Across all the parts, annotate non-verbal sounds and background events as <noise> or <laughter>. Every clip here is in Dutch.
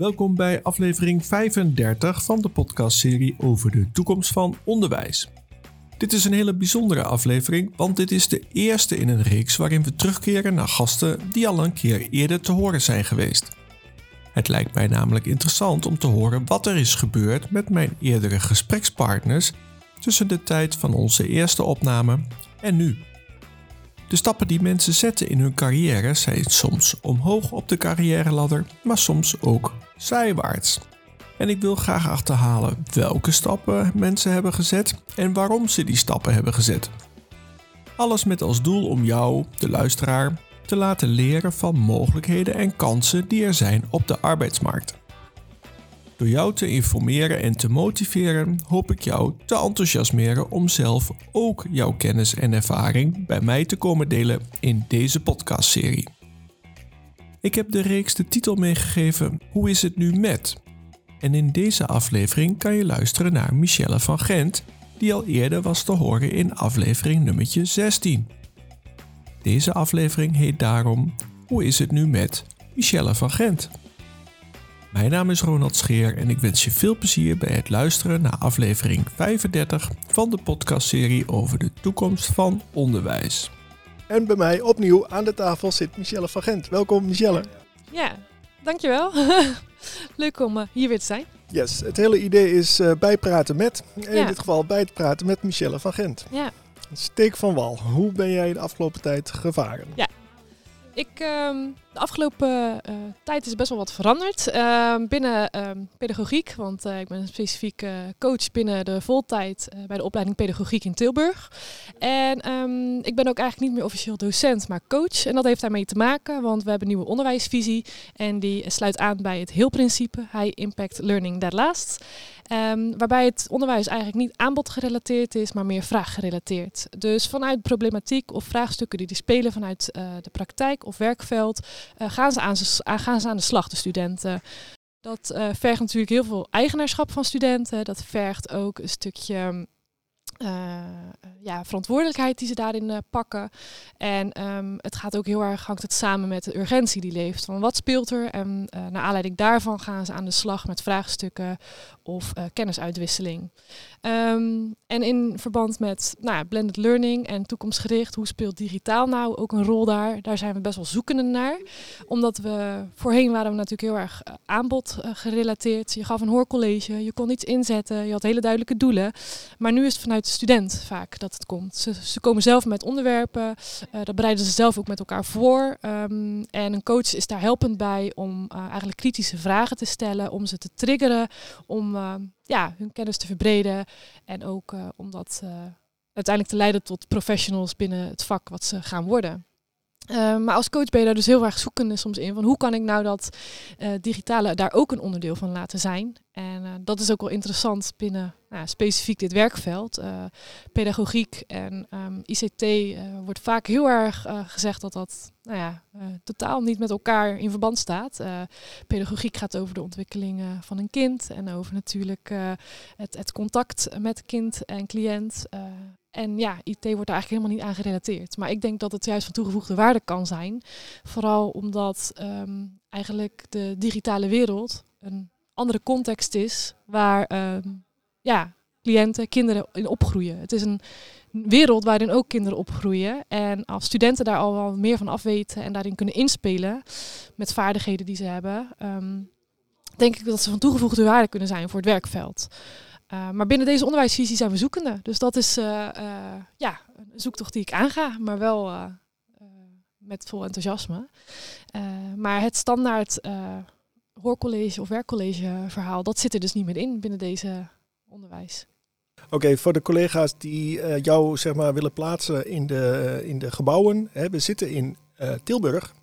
Welkom bij aflevering 35 van de podcastserie over de toekomst van onderwijs. Dit is een hele bijzondere aflevering, want dit is de eerste in een reeks waarin we terugkeren naar gasten die al een keer eerder te horen zijn geweest. Het lijkt mij namelijk interessant om te horen wat er is gebeurd met mijn eerdere gesprekspartners tussen de tijd van onze eerste opname en nu. De stappen die mensen zetten in hun carrière zijn soms omhoog op de carrièreladder, maar soms ook zijwaarts. En ik wil graag achterhalen welke stappen mensen hebben gezet en waarom ze die stappen hebben gezet. Alles met als doel om jou, de luisteraar, te laten leren van mogelijkheden en kansen die er zijn op de arbeidsmarkt. Door jou te informeren en te motiveren, hoop ik jou te enthousiasmeren om zelf ook jouw kennis en ervaring bij mij te komen delen in deze podcastserie. Ik heb de reeks de titel meegegeven Hoe is het nu met? En in deze aflevering kan je luisteren naar Michelle van Gent, die al eerder was te horen in aflevering nummertje 16. Deze aflevering heet daarom Hoe is het nu met Michelle van Gent? Mijn naam is Ronald Scheer en ik wens je veel plezier bij het luisteren naar aflevering 35 van de podcastserie over de toekomst van onderwijs. En bij mij opnieuw aan de tafel zit Michelle van Gent. Welkom Michelle. Ja, dankjewel. <laughs> Leuk om uh, hier weer te zijn. Yes, het hele idee is uh, bijpraten met, in ja. dit geval bijpraten met Michelle van Gent. Ja. Steek van wal, hoe ben jij de afgelopen tijd gevaren? Ja, ik, um, de afgelopen uh, tijd is best wel wat veranderd uh, binnen um, pedagogiek. Want uh, ik ben een specifiek coach binnen de voltijd bij de opleiding pedagogiek in Tilburg. En um, ik ben ook eigenlijk niet meer officieel docent, maar coach. En dat heeft daarmee te maken, want we hebben een nieuwe onderwijsvisie. En die sluit aan bij het heel-principe, High Impact Learning That. Um, waarbij het onderwijs eigenlijk niet aanbodgerelateerd is, maar meer vraaggerelateerd. Dus vanuit problematiek of vraagstukken die, die spelen vanuit de praktijk of werkveld, gaan, ze aan, uh, gaan ze aan de slag, de studenten. Dat vergt natuurlijk heel veel eigenaarschap van studenten. Dat vergt ook een stukje uh, ja, verantwoordelijkheid die ze daarin uh, pakken. En um, het gaat ook heel erg, hangt het samen met de urgentie die leeft. Van wat speelt er? En uh, naar aanleiding daarvan gaan ze aan de slag met vraagstukken of kennisuitwisseling. Um, en in verband met nou ja, blended learning en toekomstgericht, hoe speelt digitaal nou ook een rol daar? Daar zijn we best wel zoekende naar. Omdat we voorheen waren we natuurlijk heel erg aanbod gerelateerd. Je gaf een hoorcollege, je kon iets inzetten, je had hele duidelijke doelen. Maar nu is het vanuit student vaak dat het komt. Ze, komen zelf met onderwerpen, uh, dat bereiden ze zelf ook met elkaar voor. Um, en een coach is daar helpend bij om uh, eigenlijk kritische vragen te stellen, om ze te triggeren, om uh, ja, hun kennis te verbreden en ook om dat uiteindelijk te leiden tot professionals binnen het vak wat ze gaan worden. Uh, maar als coach ben je daar dus heel erg zoekende soms in van hoe kan ik nou dat digitale daar ook een onderdeel van laten zijn. En uh, dat is ook wel interessant binnen nou, specifiek dit werkveld. pedagogiek en um, ICT wordt vaak heel erg gezegd dat dat nou ja, totaal niet met elkaar in verband staat. pedagogiek gaat over de ontwikkeling van een kind en over natuurlijk het, het, contact met kind en cliënt. En ja, IT wordt daar eigenlijk helemaal niet aan gerelateerd. Maar ik denk dat het juist van toegevoegde waarde kan zijn. Vooral omdat um, eigenlijk de digitale wereld een andere context is waar um, ja, cliënten, kinderen in opgroeien. Het is een wereld waarin ook kinderen opgroeien. En als studenten daar al wel meer van afweten en daarin kunnen inspelen met vaardigheden die ze hebben, um, denk ik dat ze van toegevoegde waarde kunnen zijn voor het werkveld. Uh, maar binnen deze onderwijsvisie zijn we zoekende. Dus dat is uh, uh, ja, een zoektocht die ik aanga, maar wel met vol enthousiasme. maar het standaard hoorcollege of werkcollege verhaal, dat zit er dus niet meer in binnen deze onderwijs. Oké, okay, voor de collega's die jou zeg maar, willen plaatsen in de, in de gebouwen. Hè, we zitten in Tilburg.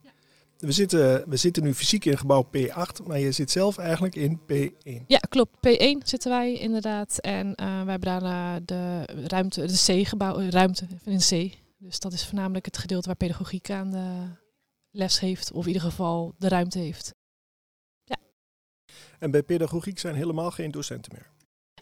We zitten, we zitten nu fysiek in gebouw P8, maar je zit zelf eigenlijk in P1. Ja, klopt. P1 zitten wij inderdaad. En uh, wij hebben daar uh, de ruimte, de C-gebouw, eh, ruimte in C. Dus dat is voornamelijk het gedeelte waar pedagogiek aan de les heeft, of in ieder geval de ruimte heeft. En bij pedagogiek zijn helemaal geen docenten meer?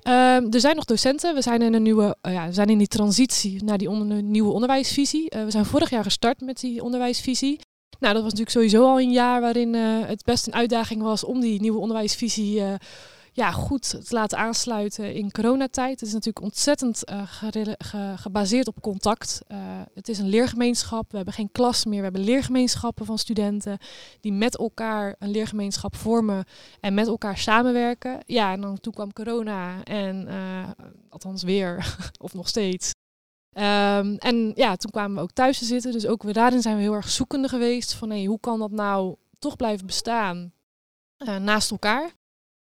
Uh, er zijn nog docenten. We zijn in een nieuwe, uh, ja, we zijn in die transitie naar die nieuwe onderwijsvisie. Uh, we zijn vorig jaar gestart met die onderwijsvisie. Nou, dat was natuurlijk sowieso al een jaar waarin het best een uitdaging was om die nieuwe onderwijsvisie ja, goed te laten aansluiten in coronatijd. Het is natuurlijk ontzettend uh, gebaseerd op contact. Uh, het is een leergemeenschap. We hebben geen klas meer. We hebben leergemeenschappen van studenten die met elkaar een leergemeenschap vormen en met elkaar samenwerken. Ja, en dan toen kwam corona en uh, althans weer, <laughs> of nog steeds. Um, en ja, toen kwamen we ook thuis te zitten. Dus ook daarin zijn we heel erg zoekende geweest van hoe kan dat nou toch blijven bestaan naast elkaar.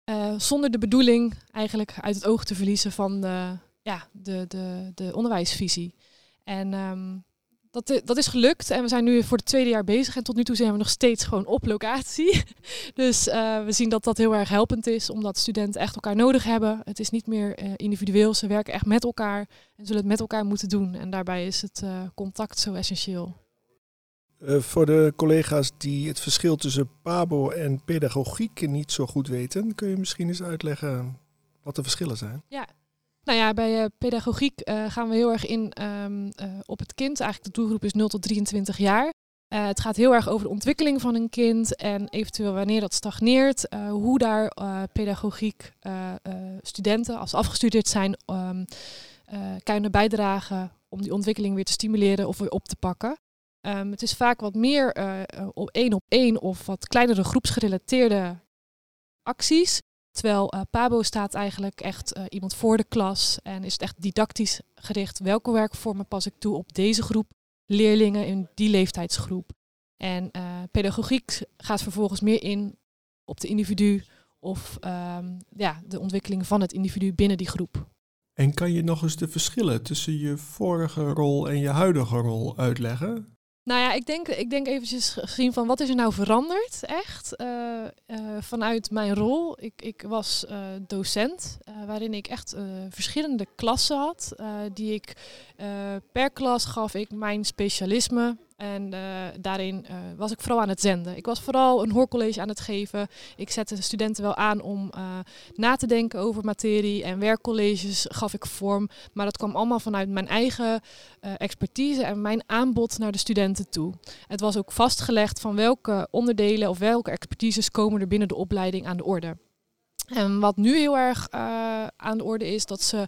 Uh, zonder de bedoeling eigenlijk uit het oog te verliezen van de, ja, de, de, de onderwijsvisie. En um, dat, dat is gelukt en we zijn nu voor het tweede jaar bezig en tot nu toe zijn we nog steeds gewoon op locatie. <laughs> dus uh, we zien dat dat heel erg helpend is, omdat studenten echt elkaar nodig hebben. Het is niet meer individueel, ze werken echt met elkaar en zullen het met elkaar moeten doen. En daarbij is het contact zo essentieel. Uh, voor de collega's die het verschil tussen PABO en pedagogiek niet zo goed weten, kun je misschien eens uitleggen wat de verschillen zijn? Ja, nou ja, bij uh, pedagogiek uh, gaan we heel erg in um, op het kind. Eigenlijk de doelgroep is 0 tot 23 jaar. het gaat heel erg over de ontwikkeling van een kind en eventueel wanneer dat stagneert, hoe daar pedagogiek studenten, als afgestudeerd zijn, um, kunnen bijdragen om die ontwikkeling weer te stimuleren of weer op te pakken. Um, het is vaak wat meer uh, op één op één of wat kleinere groepsgerelateerde acties. Terwijl uh, Pabo staat eigenlijk echt iemand voor de klas en is het echt didactisch gericht. Welke werkvormen pas ik toe op deze groep leerlingen in die leeftijdsgroep? En pedagogiek gaat vervolgens meer in op de individu of um, ja, de ontwikkeling van het individu binnen die groep. En kan je nog eens de verschillen tussen je vorige rol en je huidige rol uitleggen? Nou ja, ik denk, ik denk eventjes gezien van wat is er nou veranderd echt uh, uh, vanuit mijn rol. Ik, ik was uh, docent, waarin ik echt verschillende klassen had. die ik per klas gaf ik mijn specialisme en uh, daarin uh, was ik vooral aan het zenden. Ik was vooral een hoorcollege aan het geven. Ik zette de studenten wel aan om uh, na te denken over materie. En werkcolleges gaf ik vorm. Maar dat kwam allemaal vanuit mijn eigen expertise en mijn aanbod naar de studenten toe. Het was ook vastgelegd van welke onderdelen of welke expertises komen er binnen de opleiding aan de orde. En wat nu heel erg aan de orde is, dat ze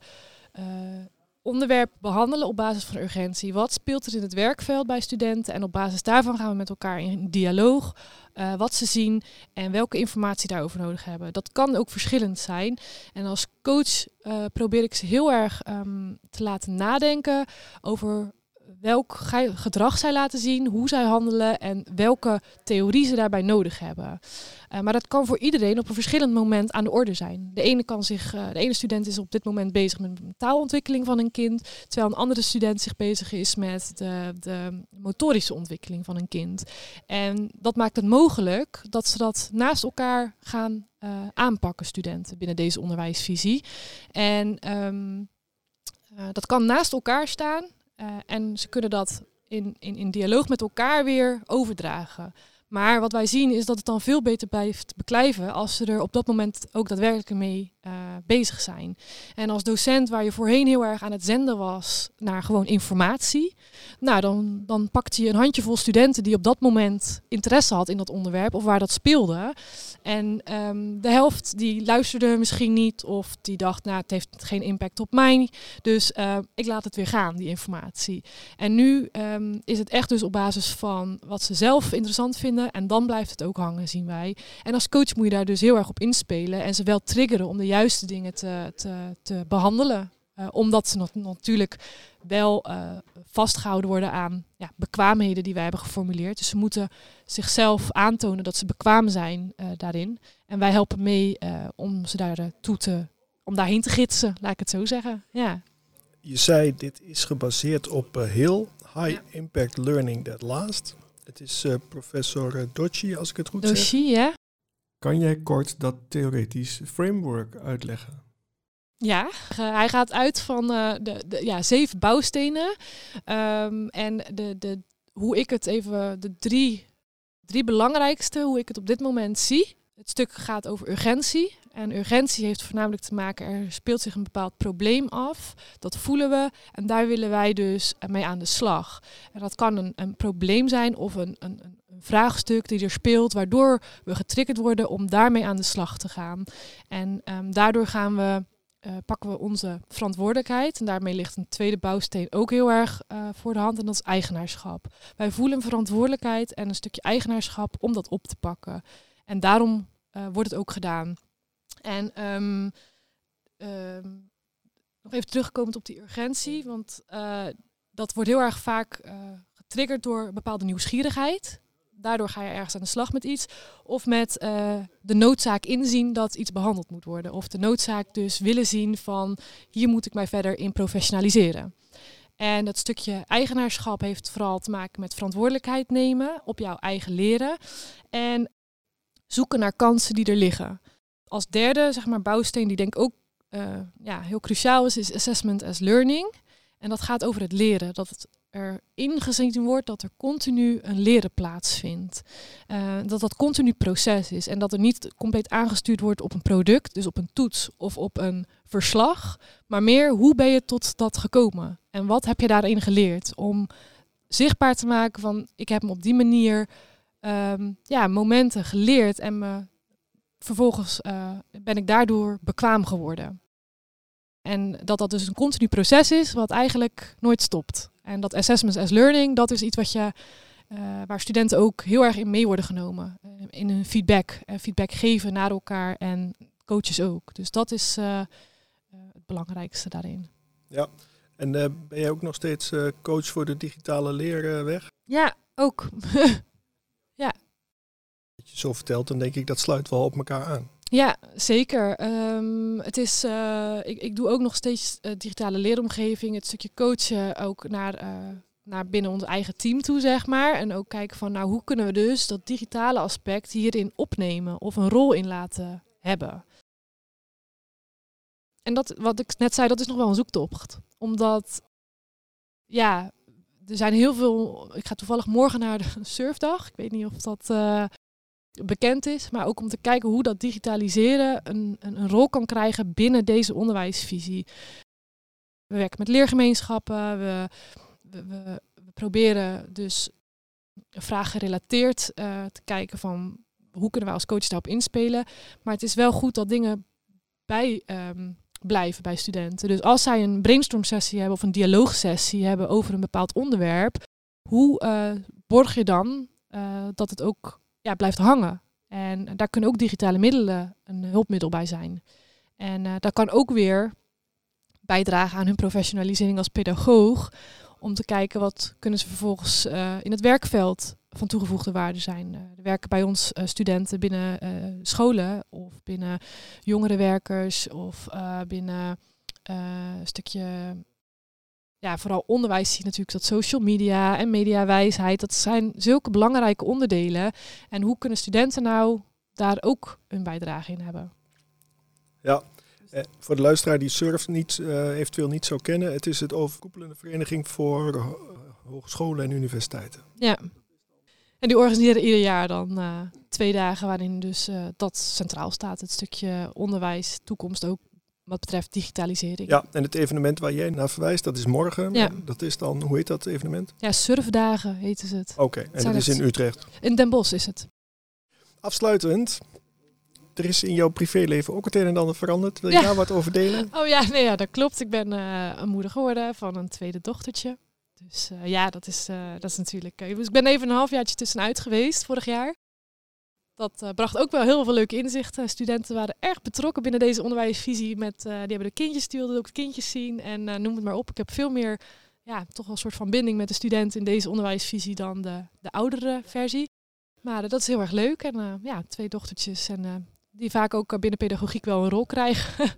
onderwerp behandelen op basis van urgentie. Wat speelt er in het werkveld bij studenten? En op basis daarvan gaan we met elkaar in dialoog. Uh, wat ze zien en welke informatie daarover nodig hebben. Dat kan ook verschillend zijn. En als coach uh, probeer ik ze heel erg um, te laten nadenken over welk gedrag zij laten zien, hoe zij handelen en welke theorie ze daarbij nodig hebben. Uh, maar dat kan voor iedereen op een verschillend moment aan de orde zijn. De ene, kan zich, uh, de ene student is op dit moment bezig met de taalontwikkeling van een kind, terwijl een andere student zich bezig is met de, de motorische ontwikkeling van een kind. En dat maakt het mogelijk dat ze dat naast elkaar gaan uh, aanpakken, studenten, binnen deze onderwijsvisie. En um, dat kan naast elkaar staan. Uh, en ze kunnen dat in, in, in dialoog met elkaar weer overdragen. Maar wat wij zien is dat het dan veel beter blijft beklijven als ze er op dat moment ook daadwerkelijk mee uh, bezig zijn. En als docent waar je voorheen heel erg aan het zenden was naar gewoon informatie, nou dan, dan pakte je een handjevol studenten die op dat moment interesse had in dat onderwerp of waar dat speelde. En um, de helft die luisterde misschien niet of die dacht, nou het heeft geen impact op mij, dus uh, ik laat het weer gaan, die informatie. En nu um, is het echt dus op basis van wat ze zelf interessant vinden en dan blijft het ook hangen, zien wij. En als coach moet je daar dus heel erg op inspelen en ze wel triggeren om de juiste dingen te, te, te behandelen. Uh, omdat ze natuurlijk wel uh, vastgehouden worden aan ja, bekwaamheden die wij hebben geformuleerd. Dus ze moeten zichzelf aantonen dat ze bekwaam zijn uh, daarin. En wij helpen mee om ze daar toe te, om daarheen te gidsen, laat ik het zo zeggen. Ja. Je zei, dit is gebaseerd op heel high ja. impact learning that last. Het is professor Docci, als ik het goed Docci, zeg. Docci, ja. Kan jij kort dat theoretisch framework uitleggen? Ja, uh, hij gaat uit van uh, de, de, ja, zeven bouwstenen. Um, en de, de, hoe ik het even, de drie, drie belangrijkste, hoe ik het op dit moment zie. Het stuk gaat over urgentie. En urgentie heeft voornamelijk te maken, er speelt zich een bepaald probleem af. Dat voelen we en daar willen wij dus mee aan de slag. En dat kan een, een probleem zijn of een een vraagstuk die er speelt, waardoor we getriggerd worden om daarmee aan de slag te gaan. En ehm, daardoor gaan we, uh, pakken we onze verantwoordelijkheid. En daarmee ligt een tweede bouwsteen ook heel erg uh, voor de hand. En dat is eigenaarschap. Wij voelen verantwoordelijkheid en een stukje eigenaarschap om dat op te pakken. En daarom uh, wordt het ook gedaan. En um, um, nog even terugkomend op die urgentie, want dat wordt heel erg vaak getriggerd door bepaalde nieuwsgierigheid. Daardoor ga je ergens aan de slag met iets. Of met uh, de noodzaak inzien dat iets behandeld moet worden. Of de noodzaak dus willen zien van hier moet ik mij verder in professionaliseren. En dat stukje eigenaarschap heeft vooral te maken met verantwoordelijkheid nemen op jouw eigen leren. En zoeken naar kansen die er liggen. Als derde, zeg maar, bouwsteen die denk ik ook uh, ja, heel cruciaal is, is assessment as learning. En dat gaat over het leren. Dat het er ingezien wordt dat er continu een leren plaatsvindt. Uh, dat dat continu proces is en dat er niet compleet aangestuurd wordt op een product, dus op een toets of op een verslag, maar meer hoe ben je tot dat gekomen en wat heb je daarin geleerd om zichtbaar te maken van ik heb me op die manier um, ja, momenten geleerd en me vervolgens uh, ben ik daardoor bekwaam geworden. En dat dat dus een continu proces is wat eigenlijk nooit stopt. En dat assessments as learning, dat is iets wat je, uh, waar studenten ook heel erg in mee worden genomen. Uh, in hun feedback. Uh, feedback geven naar elkaar en coaches ook. Dus dat is het belangrijkste daarin. Ja, en ben jij ook nog steeds coach voor de digitale leerweg? Ja, ook. <laughs> ja. Als je zo vertelt, dan denk ik dat sluit wel op elkaar aan. Ja, zeker. Um, het is, uh, ik, ik doe ook nog steeds uh, digitale leeromgeving, het stukje coachen ook naar, uh, naar binnen ons eigen team toe, zeg maar. En ook kijken van, nou, hoe kunnen we dus dat digitale aspect hierin opnemen of een rol in laten hebben. En dat, wat ik net zei, dat is nog wel een zoektocht. Omdat, ja, er zijn heel veel. Ik ga toevallig morgen naar de <laughs> surfdag. Ik weet niet of dat bekend is, maar ook om te kijken hoe dat digitaliseren een, een, een, rol kan krijgen binnen deze onderwijsvisie. We werken met leergemeenschappen, we, we, we, we proberen dus vraaggerelateerd uh, te kijken van hoe kunnen wij als coach daarop inspelen. Maar het is wel goed dat dingen bij um, blijven bij studenten. Dus als zij een brainstorm sessie hebben of een dialoogsessie hebben over een bepaald onderwerp, hoe uh, borg je dan uh, dat het ook ja, blijft hangen. En daar kunnen ook digitale middelen een hulpmiddel bij zijn. En uh, dat kan ook weer bijdragen aan hun professionalisering als pedagoog. Om te kijken wat kunnen ze vervolgens uh, in het werkveld van toegevoegde waarde zijn. Uh, er werken bij ons studenten binnen scholen of binnen jongerenwerkers of binnen een stukje ja, vooral onderwijs zie je natuurlijk dat social media en mediawijsheid, dat zijn zulke belangrijke onderdelen. En hoe kunnen studenten nou daar ook een bijdrage in hebben? Ja, eh, voor de luisteraar die SURF niet, uh, eventueel niet zou kennen, het is het overkoepelende vereniging voor hogescholen en universiteiten. Ja, en die organiseren ieder jaar dan uh, twee dagen waarin dus dat centraal staat, het stukje onderwijs, toekomst ook wat betreft digitalisering. Ja, en het evenement waar jij naar verwijst, dat is morgen. Ja. Dat is dan, hoe heet dat evenement? Ja, surfdagen heten ze het. Oké, okay, en dat is in Utrecht? In Den Bosch is het. Afsluitend, er is in jouw privéleven ook het een en ander veranderd. Wil je ja. daar wat over delen? <laughs> Oh ja, nee, ja dat klopt. Ik ben uh, een moeder geworden van een tweede dochtertje. Dus uh, ja, dat is, uh, dat is natuurlijk... ik ben even een halfjaartje tussenuit geweest vorig jaar. Dat uh, bracht ook wel heel veel leuke inzichten. Studenten waren erg betrokken binnen deze onderwijsvisie. Met, uh, die hebben de kindjes, die wilden ook de kindjes zien. En uh, noem het maar op. Ik heb veel meer, ja, toch wel een soort van binding met de studenten in deze onderwijsvisie dan de, de oudere versie. Maar dat is heel erg leuk. En ja, twee dochtertjes. En die vaak ook binnen pedagogiek wel een rol krijgen. <laughs>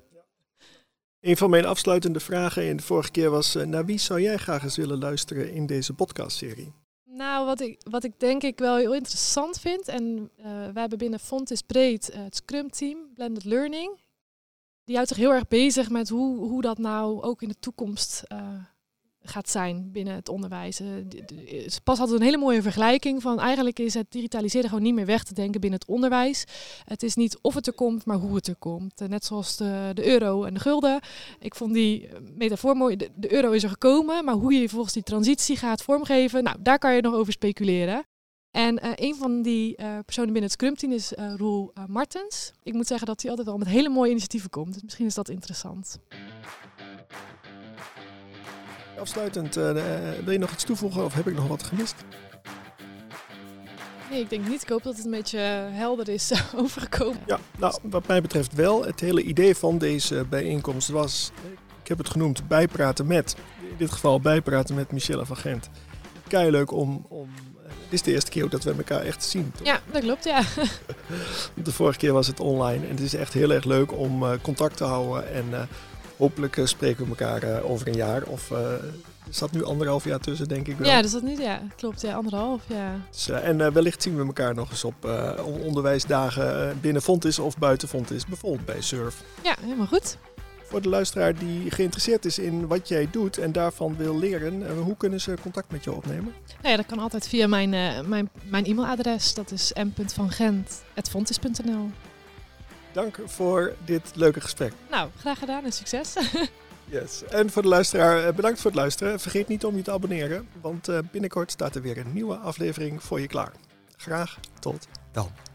Een van mijn afsluitende vragen in de vorige keer was: naar wie zou jij graag eens willen luisteren in deze podcastserie? Nou, wat ik, wat ik denk ik wel heel interessant vind, en uh, wij hebben binnen Fontis Breed uh, het Scrum Team, Blended Learning. Die houdt zich heel erg bezig met hoe, hoe dat nou ook in de toekomst uh, gaat zijn binnen het onderwijs. Uh, pas altijd een hele mooie vergelijking van eigenlijk is het digitaliseren gewoon niet meer weg te denken binnen het onderwijs. Het is niet of het er komt, maar hoe het er komt. Uh, net zoals de, de euro en de gulden. Ik vond die metafoor mooi. De, euro is er gekomen, maar hoe je volgens die transitie gaat vormgeven, nou, daar kan je nog over speculeren. En een van die personen binnen het Scrum-team is uh, Roel Martens. Ik moet zeggen dat hij altijd wel met hele mooie initiatieven komt. Dus misschien is dat interessant. Afsluitend, wil je nog iets toevoegen of heb ik nog wat gemist? Nee, ik denk niet. Ik hoop dat het een beetje helder is <laughs> overgekomen. Ja, nou, wat mij betreft wel. Het hele idee van deze bijeenkomst was, ik heb het genoemd, bijpraten met. In dit geval bijpraten met Michelle van Gent. Kei leuk om, om dit is de eerste keer dat we elkaar echt zien. Toch? Ja, dat klopt, ja. <laughs> de vorige keer was het online. En het is echt heel erg leuk om uh, contact te houden. En uh, hopelijk uh, spreken we elkaar over een jaar. Of er zat nu anderhalf jaar tussen, denk ik wel. Ja, dus dat niet, ja. Klopt, ja, anderhalf, ja. Dus, en wellicht zien we elkaar nog eens op onderwijsdagen binnen Fontis of buiten Fontis. Bijvoorbeeld bij Surf. Ja, helemaal goed. Voor de luisteraar die geïnteresseerd is in wat jij doet en daarvan wil leren, hoe kunnen ze contact met je opnemen? Nou ja, dat kan altijd via mijn, uh, mijn, mijn e-mailadres. Dat is m.vangent.fontis.nl Dank voor dit leuke gesprek. Nou, graag gedaan en succes. <laughs> yes. En voor de luisteraar, bedankt voor het luisteren. Vergeet niet om je te abonneren, want binnenkort staat er weer een nieuwe aflevering voor je klaar. Graag tot dan.